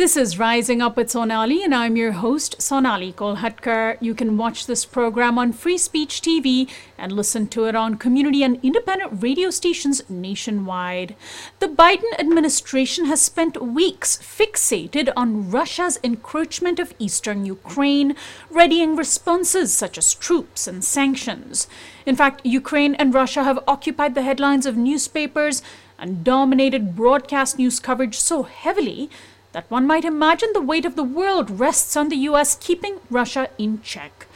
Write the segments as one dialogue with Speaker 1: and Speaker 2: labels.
Speaker 1: This is Rising Up with Sonali, and I'm your host, Sonali Kolhatkar. You can watch this program on Free Speech TV and listen to it on community and independent radio stations nationwide. The Biden administration has spent weeks fixated on Russia's encroachment of eastern Ukraine, readying responses such as troops and sanctions. In fact, Ukraine and Russia have occupied the headlines of newspapers and dominated broadcast news coverage so heavily that one might imagine the weight of the world rests on the US keeping Russia in check.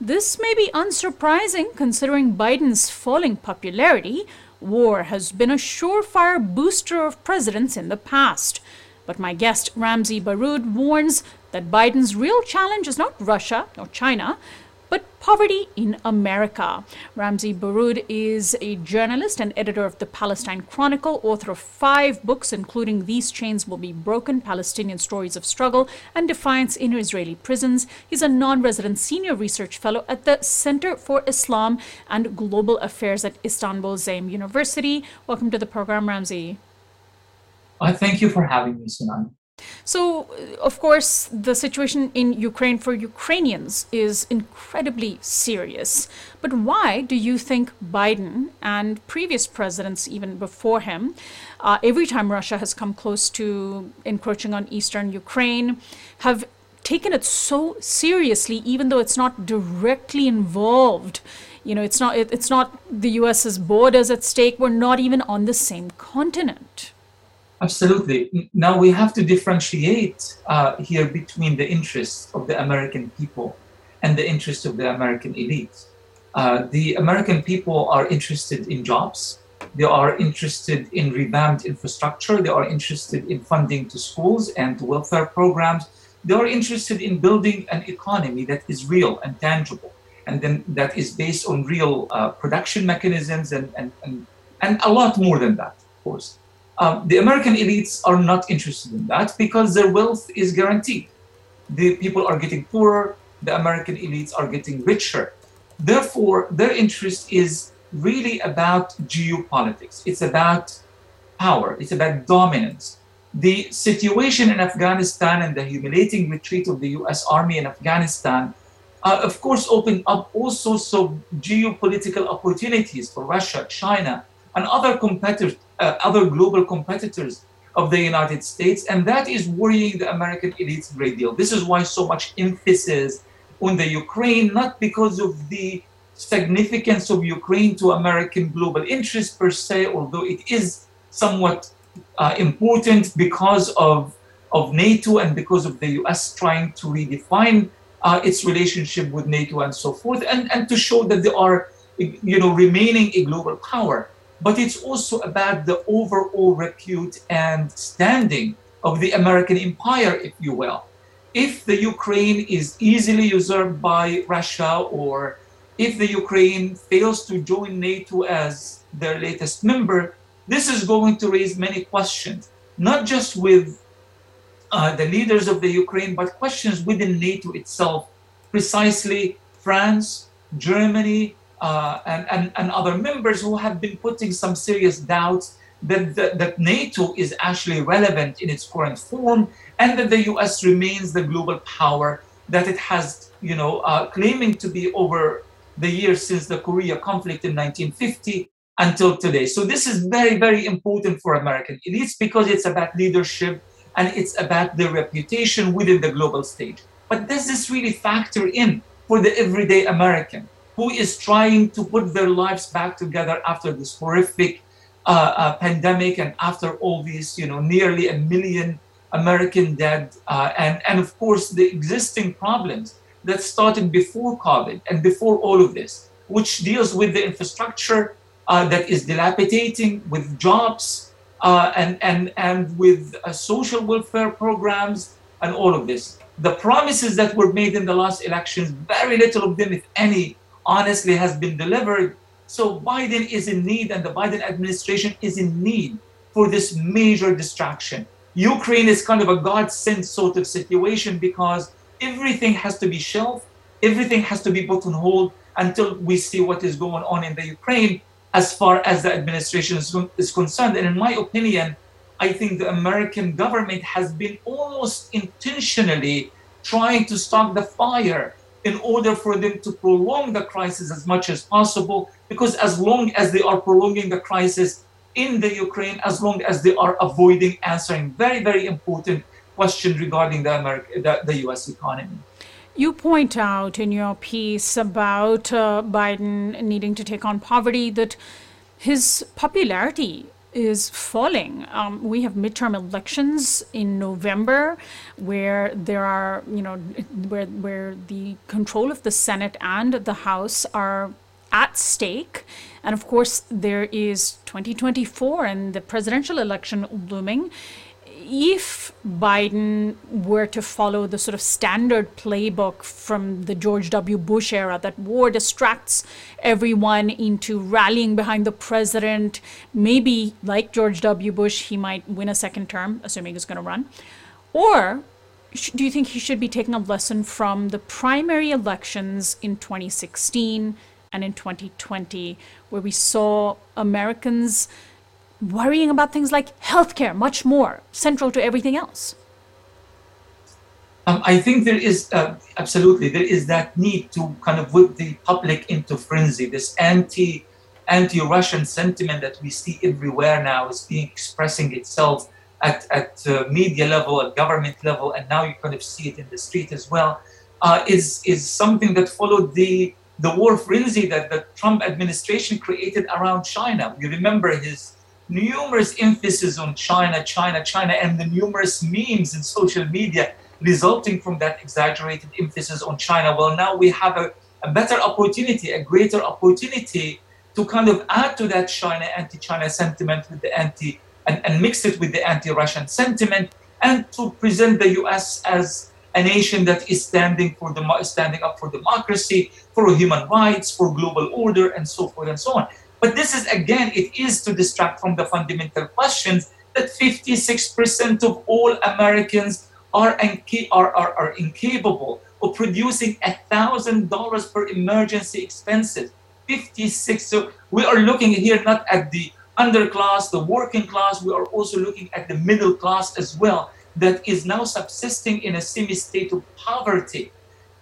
Speaker 1: This may be unsurprising considering Biden's falling popularity. War has been a surefire booster of presidents in the past. But my guest, Ramzy Baroud, warns that Biden's real challenge is not Russia or China, but poverty in America. Ramzy Baroud is a journalist and editor of the Palestine Chronicle, author of five books, including These Chains Will Be Broken Palestinian Stories of Struggle and Defiance in Israeli Prisons. He's a non resident senior research fellow at the Center for Islam and Global Affairs at Istanbul Zaim University. Welcome to the program, Ramzy.
Speaker 2: I thank you for having me, Sunan.
Speaker 1: So, uh, of course, the situation in Ukraine for Ukrainians is incredibly serious. But why do you think Biden and previous presidents, even before him, uh, every time Russia has come close to encroaching on eastern Ukraine, have taken it so seriously, even though it's not directly involved? You know, it's not it, it's not the U.S.'s borders at stake. We're not even on the same continent.
Speaker 2: Absolutely. Now we have to differentiate uh, here between the interests of the American people and the interests of the American elite. Uh, the American people are interested in jobs. They are interested in revamped infrastructure. They are interested in funding to schools and welfare programs. They are interested in building an economy that is real and tangible, and then that is based on real uh, production mechanisms and, and, and, and a lot more than that, of course. Um, the American elites are not interested in that because their wealth is guaranteed. The people are getting poorer, the American elites are getting richer. Therefore, their interest is really about geopolitics. It's about power, it's about dominance. The situation in Afghanistan and the humiliating retreat of the US Army in Afghanistan, uh, of course, opened up all sorts of geopolitical opportunities for Russia, China, and other competitors uh, other global competitors of the United States, and that is worrying the American elites a great deal. This is why so much emphasis on the Ukraine, not because of the significance of Ukraine to American global interests per se, although it is somewhat uh, important because of, of NATO and because of the US trying to redefine uh, its relationship with NATO and so forth, and, and to show that they are you know, remaining a global power but it's also about the overall repute and standing of the American empire, if you will. If the Ukraine is easily usurped by Russia, or if the Ukraine fails to join NATO as their latest member, this is going to raise many questions, not just with uh, the leaders of the Ukraine, but questions within NATO itself. Precisely, France, Germany, uh, and, and, and other members who have been putting some serious doubts that, that, that NATO is actually relevant in its current form and that the US remains the global power that it has, you know, uh, claiming to be over the years since the Korea conflict in 1950 until today. So this is very, very important for American elites because it's about leadership and it's about their reputation within the global stage. But does this really factor in for the everyday American? Who is trying to put their lives back together after this horrific uh, uh, pandemic and after all these, you know, nearly a million American dead, uh, and and of course the existing problems that started before COVID and before all of this, which deals with the infrastructure uh, that is dilapidating, with jobs, uh, and and and with uh, social welfare programs and all of this. The promises that were made in the last elections, very little of them, if any, honestly has been delivered. So Biden is in need, and the Biden administration is in need for this major distraction. Ukraine is kind of a God sent sort of situation because everything has to be shelved, everything has to be put on hold until we see what is going on in the Ukraine as far as the administration is, is concerned. And in my opinion, I think the American government has been almost intentionally trying to stop the fire in order for them to prolong the crisis as much as possible. Because as long as they are prolonging the crisis in the Ukraine, as long as they are avoiding answering very, very important questions regarding the, America, the, the US economy.
Speaker 1: You point out in your piece about uh, Biden needing to take on poverty that his popularity is falling. Um, we have midterm elections in November, where there are, you know, where where the control of the Senate and the House are at stake, and of course there is 2024 and the presidential election looming if Biden were to follow the sort of standard playbook from the George W. Bush era, that war distracts everyone into rallying behind the president, maybe like George W. Bush, he might win a second term, assuming he's going to run. Or do you think he should be taking a lesson from the primary elections in 2016 and in 2020, where we saw Americans? Worrying about things like healthcare much more central to everything else?
Speaker 2: Um, I think there is uh, absolutely there is that need to kind of whip the public into frenzy. This anti anti-Russian sentiment that we see everywhere now is being expressing itself at at uh, media level, at government level, and now you kind of see it in the street as well. Uh, is is something that followed the the war frenzy that the Trump administration created around China. You remember his numerous emphasis on China, China, China, and the numerous memes in social media resulting from that exaggerated emphasis on China. Well, now we have a, a better opportunity, a greater opportunity to kind of add to that China anti-China sentiment with the anti and, and mix it with the anti-Russian sentiment and to present the US as a nation that is standing for the standing up for democracy, for human rights, for global order, and so forth and so on. But this is, again, it is to distract from the fundamental questions that 56% of all Americans are, inca- are, are, are incapable of producing $1,000 per emergency expenses. 56. So we are looking here not at the underclass, the working class, we are also looking at the middle class as well, that is now subsisting in a semi state of poverty.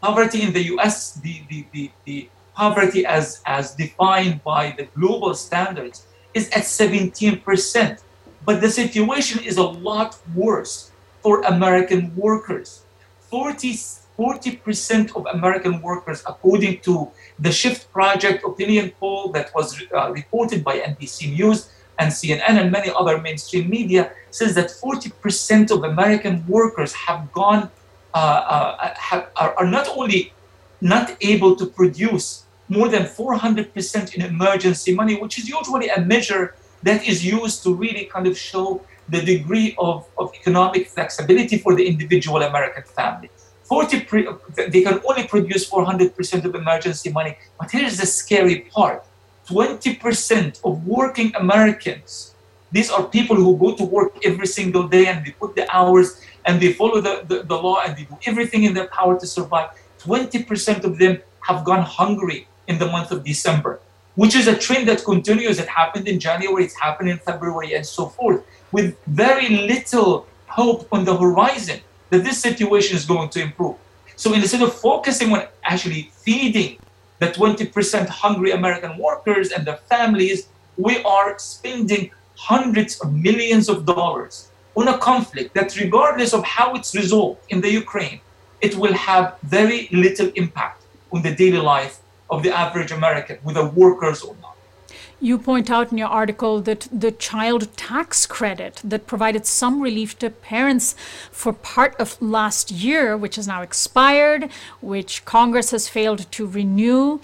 Speaker 2: Poverty in the US, the, the, the, the poverty as, as defined by the global standards is at 17%. But the situation is a lot worse for American workers. 40, 40% of American workers, according to the Shift Project opinion poll that was uh, reported by NBC News and CNN and many other mainstream media, says that 40% of American workers have gone, uh, uh, have, are, are not only not able to produce more than 400% in emergency money, which is usually a measure that is used to really kind of show the degree of, of economic flexibility for the individual American family. 40 pre- they can only produce 400% of emergency money, but here's the scary part 20% of working Americans, these are people who go to work every single day and they put the hours and they follow the, the, the law and they do everything in their power to survive. 20% of them have gone hungry in the month of December, which is a trend that continues. It happened in January, it's happened in February, and so forth, with very little hope on the horizon that this situation is going to improve. So instead of focusing on actually feeding the 20% hungry American workers and their families, we are spending hundreds of millions of dollars on a conflict that, regardless of how it's resolved in the Ukraine, it will have very little impact on the daily life of the average American, whether workers or not.
Speaker 1: You point out in your article that the child tax credit that provided some relief to parents for part of last year, which has now expired, which Congress has failed to renew,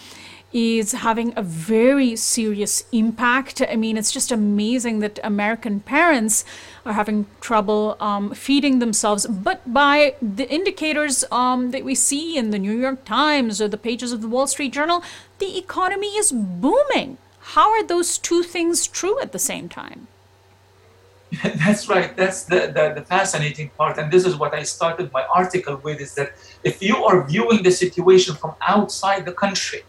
Speaker 1: is having a very serious impact. I mean, it's just amazing that American parents are having trouble um, feeding themselves. But by the indicators um, that we see in the New York Times or the pages of the Wall Street Journal, the economy is booming. How are those two things true at the same time?
Speaker 2: That's right. That's the, the, the, fascinating part. And this is what I started my article with is that if you are viewing the situation from outside the country,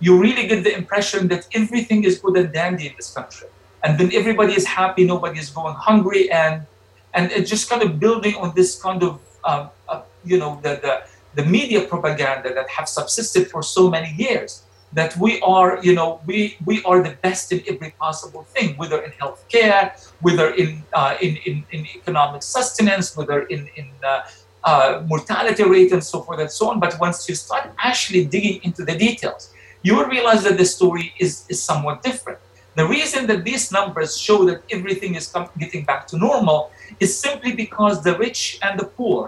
Speaker 2: you really get the impression that everything is good and dandy in this country. and then everybody is happy, nobody is going hungry, and and it's just kind of building on this kind of um, uh, you know the, the the media propaganda that have subsisted for so many years that we are you know we we are the best in every possible thing whether in healthcare whether in uh, in, in, in economic sustenance whether in in uh, uh, mortality rate and so forth and so on but once you start actually digging into the details you will realize that the story is is somewhat different the reason that these numbers show that everything is getting back to normal is simply because the rich and the poor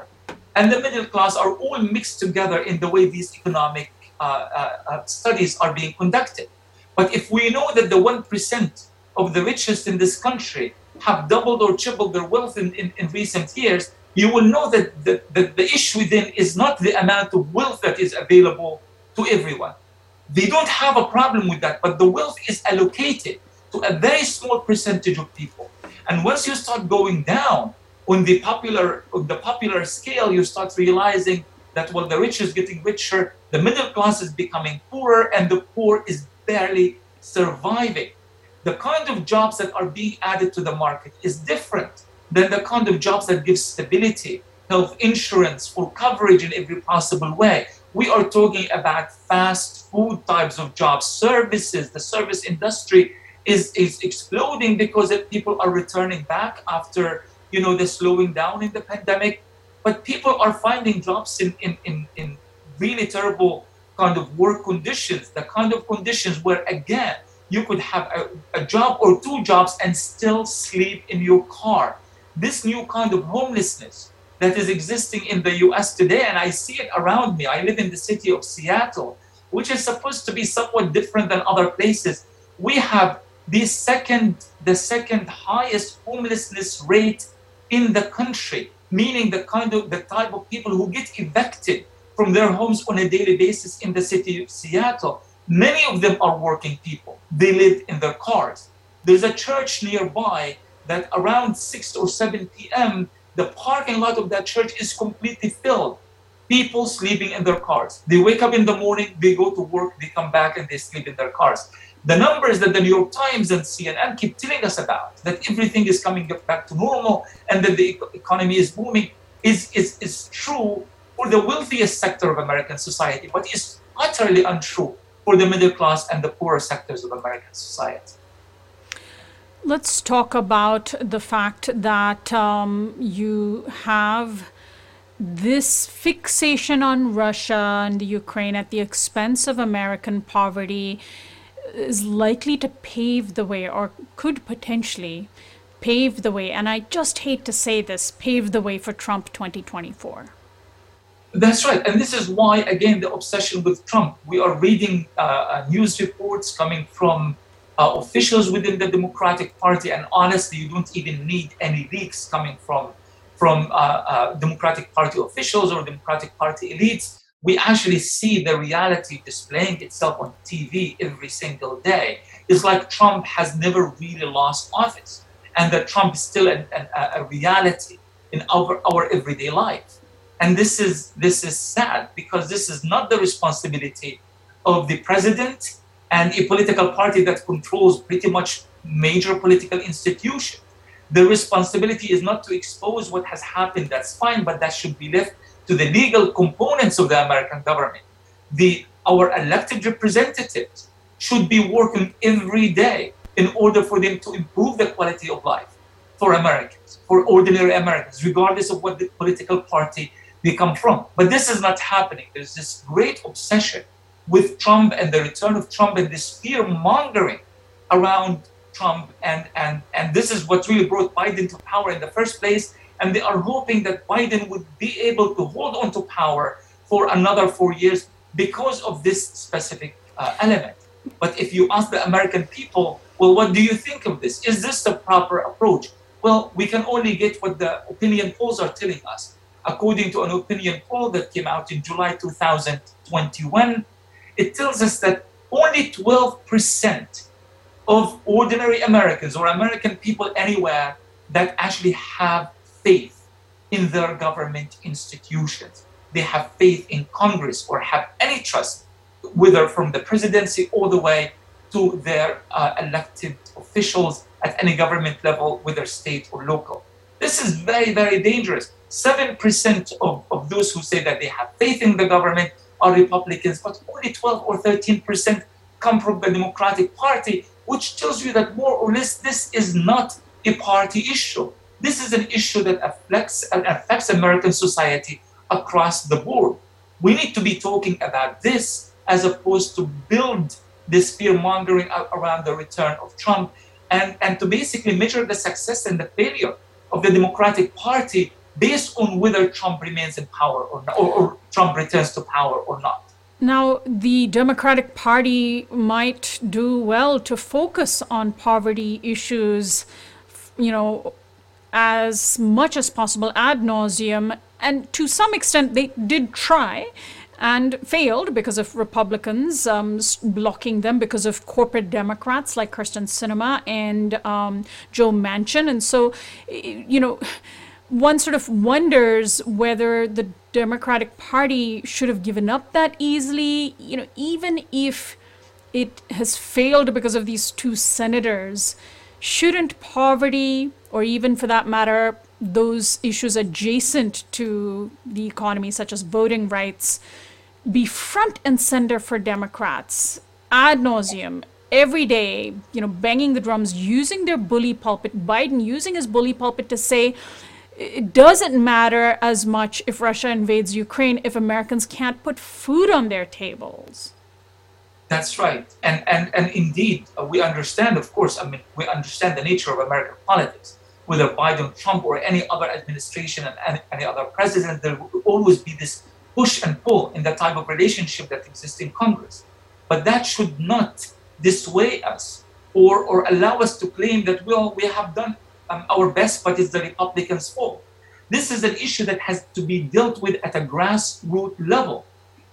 Speaker 2: and the middle class are all mixed together in the way these economic uh, uh, uh, studies are being conducted. But if we know that the 1% of the richest in this country have doubled or tripled their wealth in, in, in recent years, you will know that the, the, the issue then is not the amount of wealth that is available to everyone. They don't have a problem with that, but the wealth is allocated to a very small percentage of people. And once you start going down on the popular on the popular scale, you start realizing that while the rich is getting richer, the middle class is becoming poorer, and the poor is barely surviving. The kind of jobs that are being added to the market is different than the kind of jobs that give stability, health insurance, full coverage in every possible way. We are talking about fast food types of jobs, services. The service industry is, is exploding because people are returning back after you know, the slowing down in the pandemic. But people are finding jobs in, in, in, in really terrible kind of work conditions, the kind of conditions where, again, you could have a, a job or two jobs and still sleep in your car. This new kind of homelessness that is existing in the US today, and I see it around me. I live in the city of Seattle, which is supposed to be somewhat different than other places. We have the second, the second highest homelessness rate in the country, meaning the kind of the type of people who get evicted from their homes on a daily basis in the city of Seattle. Many of them are working people. They live in their cars. There's a church nearby that around 6 or 7 p.m., the parking lot of that church is completely filled. People sleeping in their cars. They wake up in the morning, they go to work, they come back, and they sleep in their cars the numbers that the New York Times and CNN keep telling us about, that everything is coming back to normal and that the economy is booming, is, is, is true for the wealthiest sector of American society, but is utterly untrue for the middle class and the poorer sectors of American society.
Speaker 1: Let's talk about the fact that um, you have this fixation on Russia and the Ukraine at the expense of American poverty is likely to pave the way or could potentially pave the way, and I just hate to say this, pave the way for Trump 2024.
Speaker 2: That's right. And this is why, again, the obsession with Trump. We are reading uh, uh news reports coming from uh, officials within the Democratic Party, and honestly, you don't even need any leaks coming from, from uh, uh Democratic Party officials or Democratic Party elites we actually see the reality displaying itself on TV every single day. It's like Trump has never really lost office, and that Trump is still a, a, a reality in our, our everyday life. And this is this is sad because this is not the responsibility of the president and a political party that controls pretty much major political institutions. The responsibility is not to expose what has happened, that's fine, but that should be left to the legal components of the American government. The, our elected representatives should be working every day in order for them to improve the quality of life for Americans, for ordinary Americans, regardless of what the political party they come from. But this is not happening. There's this great obsession with Trump and the return of Trump and this fear mongering around Trump. And, and, and this is what really brought Biden to power in the first place and they are hoping that Biden would be able to hold on to power for another four years because of this specific uh, element. But if you ask the American people, well, what do you think of this? Is this the proper approach? Well, we can only get what the opinion polls are telling us. According to an opinion poll that came out in July 2021, it tells us that only 12% of ordinary Americans or American people anywhere that actually have faith in their government institutions. They have faith in Congress or have any trust, whether from the presidency all the way to their uh, elected officials at any government level, whether state or local. This is very, very dangerous. 7% of, of those who say that they have faith in the government are Republicans, but only 12 or 13% come from the Democratic Party, which tells you that more or less this is not a party issue. This is an issue that affects, affects American society across the board. We need to be talking about this as opposed to build this fear mongering around the return of Trump and, and to basically measure the success and the failure of the Democratic Party based on whether Trump remains in power or, not, or, or Trump returns to power or not.
Speaker 1: Now, the Democratic Party might do well to focus on poverty issues, you know, as much as possible ad nauseum. And to some extent, they did try and failed because of Republicans um, blocking them because of corporate Democrats like Kyrsten Sinema and um, Joe Manchin. And so, you know, one sort of wonders whether the Democratic Party should have given up that easily, you know, even if it has failed because of these two senators. Shouldn't poverty, or even for that matter, those issues adjacent to the economy, such as voting rights, be front and center for Democrats ad nauseum every day, you know, banging the drums, using their bully pulpit, Biden using his bully pulpit to say, it doesn't matter as much if Russia invades Ukraine if Americans can't put food on their tables.
Speaker 2: That's right. And, and, and indeed, uh, we understand, of course, I mean, we understand the nature of American politics. Whether Biden, Trump, or any other administration and any, any other president, there will always be this push and pull in the type of relationship that exists in Congress. But that should not dissuade us or, or allow us to claim that, well, we have done our best, but it's the Republicans' fault. This is an issue that has to be dealt with at a grassroots level.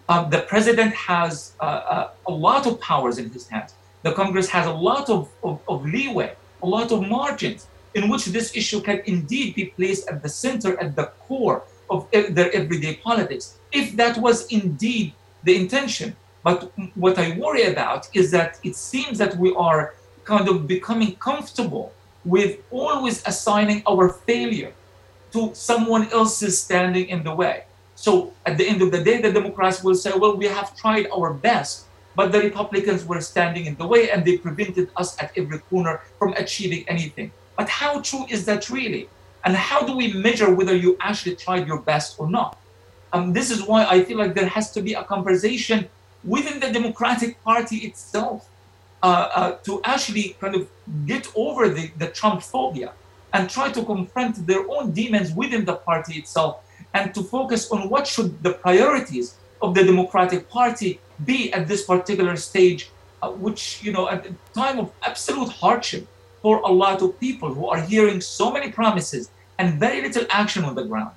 Speaker 2: Um, the president has uh, uh, a lot of powers in his hands. The Congress has a lot of, of, of leeway, a lot of margins in which this issue can indeed be placed at the center, at the core of their everyday politics, if that was indeed the intention. But what I worry about is that it seems that we are kind of becoming comfortable with always assigning our failure to someone else's standing in the way. So at the end of the day, the Democrats will say, well, we have tried our best, but the Republicans were standing in the way and they prevented us at every corner from achieving anything. But how true is that really? And how do we measure whether you actually tried your best or not? Um, this is why I feel like there has to be a conversation within the Democratic Party itself to actually kind of get over the, the Trump phobia and try to confront their own demons within the party itself and to focus on what should the priorities of the Democratic Party be at this particular stage, uh, which, you know, at a time of absolute hardship for a lot of people who are hearing so many promises and very little action on the ground.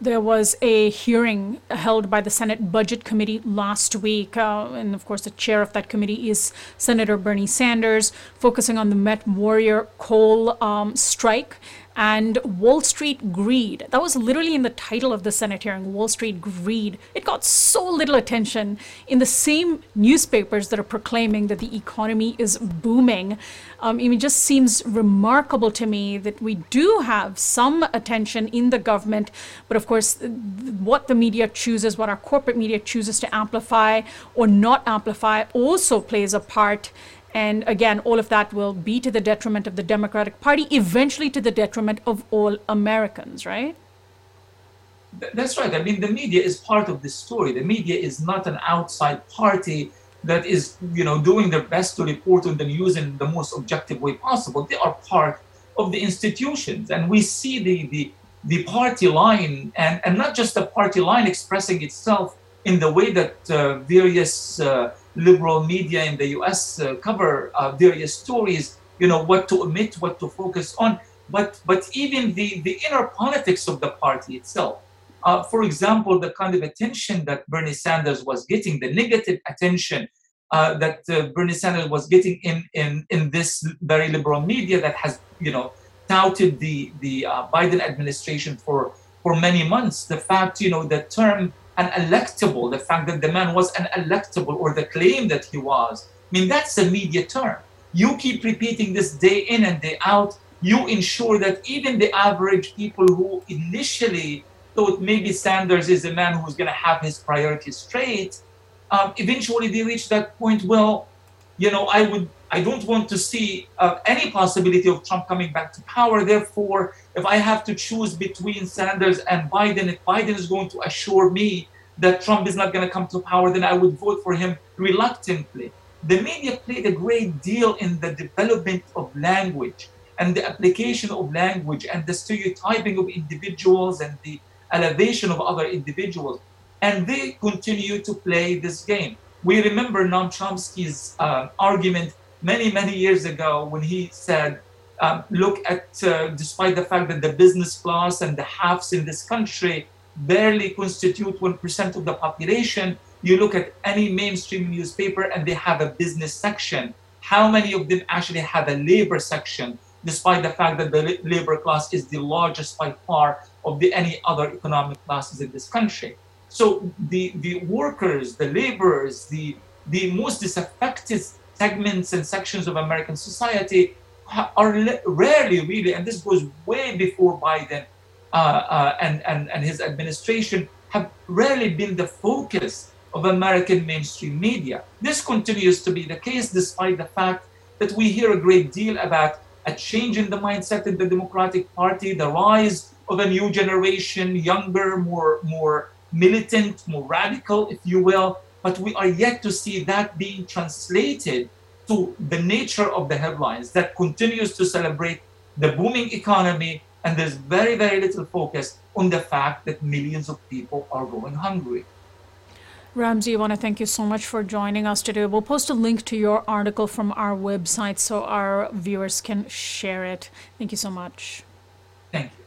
Speaker 1: There was a hearing held by the Senate Budget Committee last week. Uh, and of course, the chair of that committee is Senator Bernie Sanders, focusing on the Met Warrior coal um, strike and Wall Street Greed. That was literally in the title of the Senate hearing, Wall Street Greed. It got so little attention in the same newspapers that are proclaiming that the economy is booming. Um, it just seems remarkable to me that we do have some attention in the government, but of course, what the media chooses, what our corporate media chooses to amplify or not amplify, also plays a part and again, all of that will be to the detriment of the Democratic Party, eventually to the detriment of all Americans, right?
Speaker 2: That's right. I mean, the media is part of this story. The media is not an outside party that is, you know, doing their best to report on the news in the most objective way possible. They are part of the institutions, and we see the the, the party line, and and not just the party line expressing itself in the way that uh, various uh, liberal media in the US uh, cover uh, various stories, you know, what to omit, what to focus on, but, but even the, the inner politics of the party itself. Uh, for example, the kind of attention that Bernie Sanders was getting, the negative attention uh, that uh, Bernie Sanders was getting in, in, in this very liberal media that has, you know, touted the, the uh, Biden administration for, for many months. The fact, you know, the term unelectable, the fact that the man was unelectable or the claim that he was. I mean, that's a media term. you keep repeating this day in and day out. You ensure that even the average people who initially thought maybe Sanders is a man who's going to have his priorities straight, um, eventually they reach that point. Well, you know, I would, I don't want to see uh, any possibility of Trump coming back to power. Therefore, if I have to choose between Sanders and Biden, if Biden is going to assure me that Trump is not going to come to power, then I would vote for him reluctantly. The media played a great deal in the development of language and the application of language and the stereotyping of individuals and the elevation of other individuals. And they continue to play this game. We remember Noam Chomsky's uh, argument many, many years ago when he said, um, look at, uh, despite the fact that the business class and the haves in this country barely constitute 1% of the population. You look at any mainstream newspaper and they have a business section. How many of them actually have a labor section, despite the fact that the labor class is the largest by far of the any other economic classes in this country? So the, the workers, the laborers, the, the most disaffected segments and sections of American society are rarely really, and this goes way before Biden, uh, uh, and, and, and his administration have rarely been the focus of American mainstream media. This continues to be the case despite the fact that we hear a great deal about a change in the mindset in the Democratic Party, the rise of a new generation, younger, more, more militant, more radical, if you will. But we are yet to see that being translated to the nature of the headlines that continues to celebrate the booming economy, and there's very, very little focus on the fact that millions of people are going hungry.
Speaker 1: Ramzy, I want to thank you so much for joining us today. We'll post a link to your article from our website so our viewers can share it. Thank you so much.
Speaker 2: Thank you.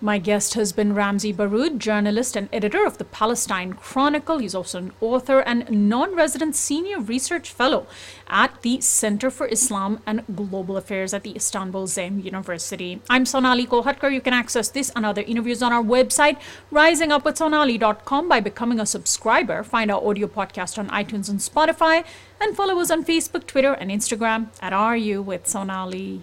Speaker 1: My guest has been Ramzy Baroud, journalist and editor of the Palestine Chronicle. He's also an author and non resident senior research fellow at the Center for Islam and Global Affairs at the Istanbul Zaim University. I'm Sonali Kolhatkar. You can access this and other interviews on our website, risingupwithsonali.com, by becoming a subscriber. Find our audio podcast on iTunes and Spotify, and follow us on Facebook, Twitter, and Instagram at RU with Sonali.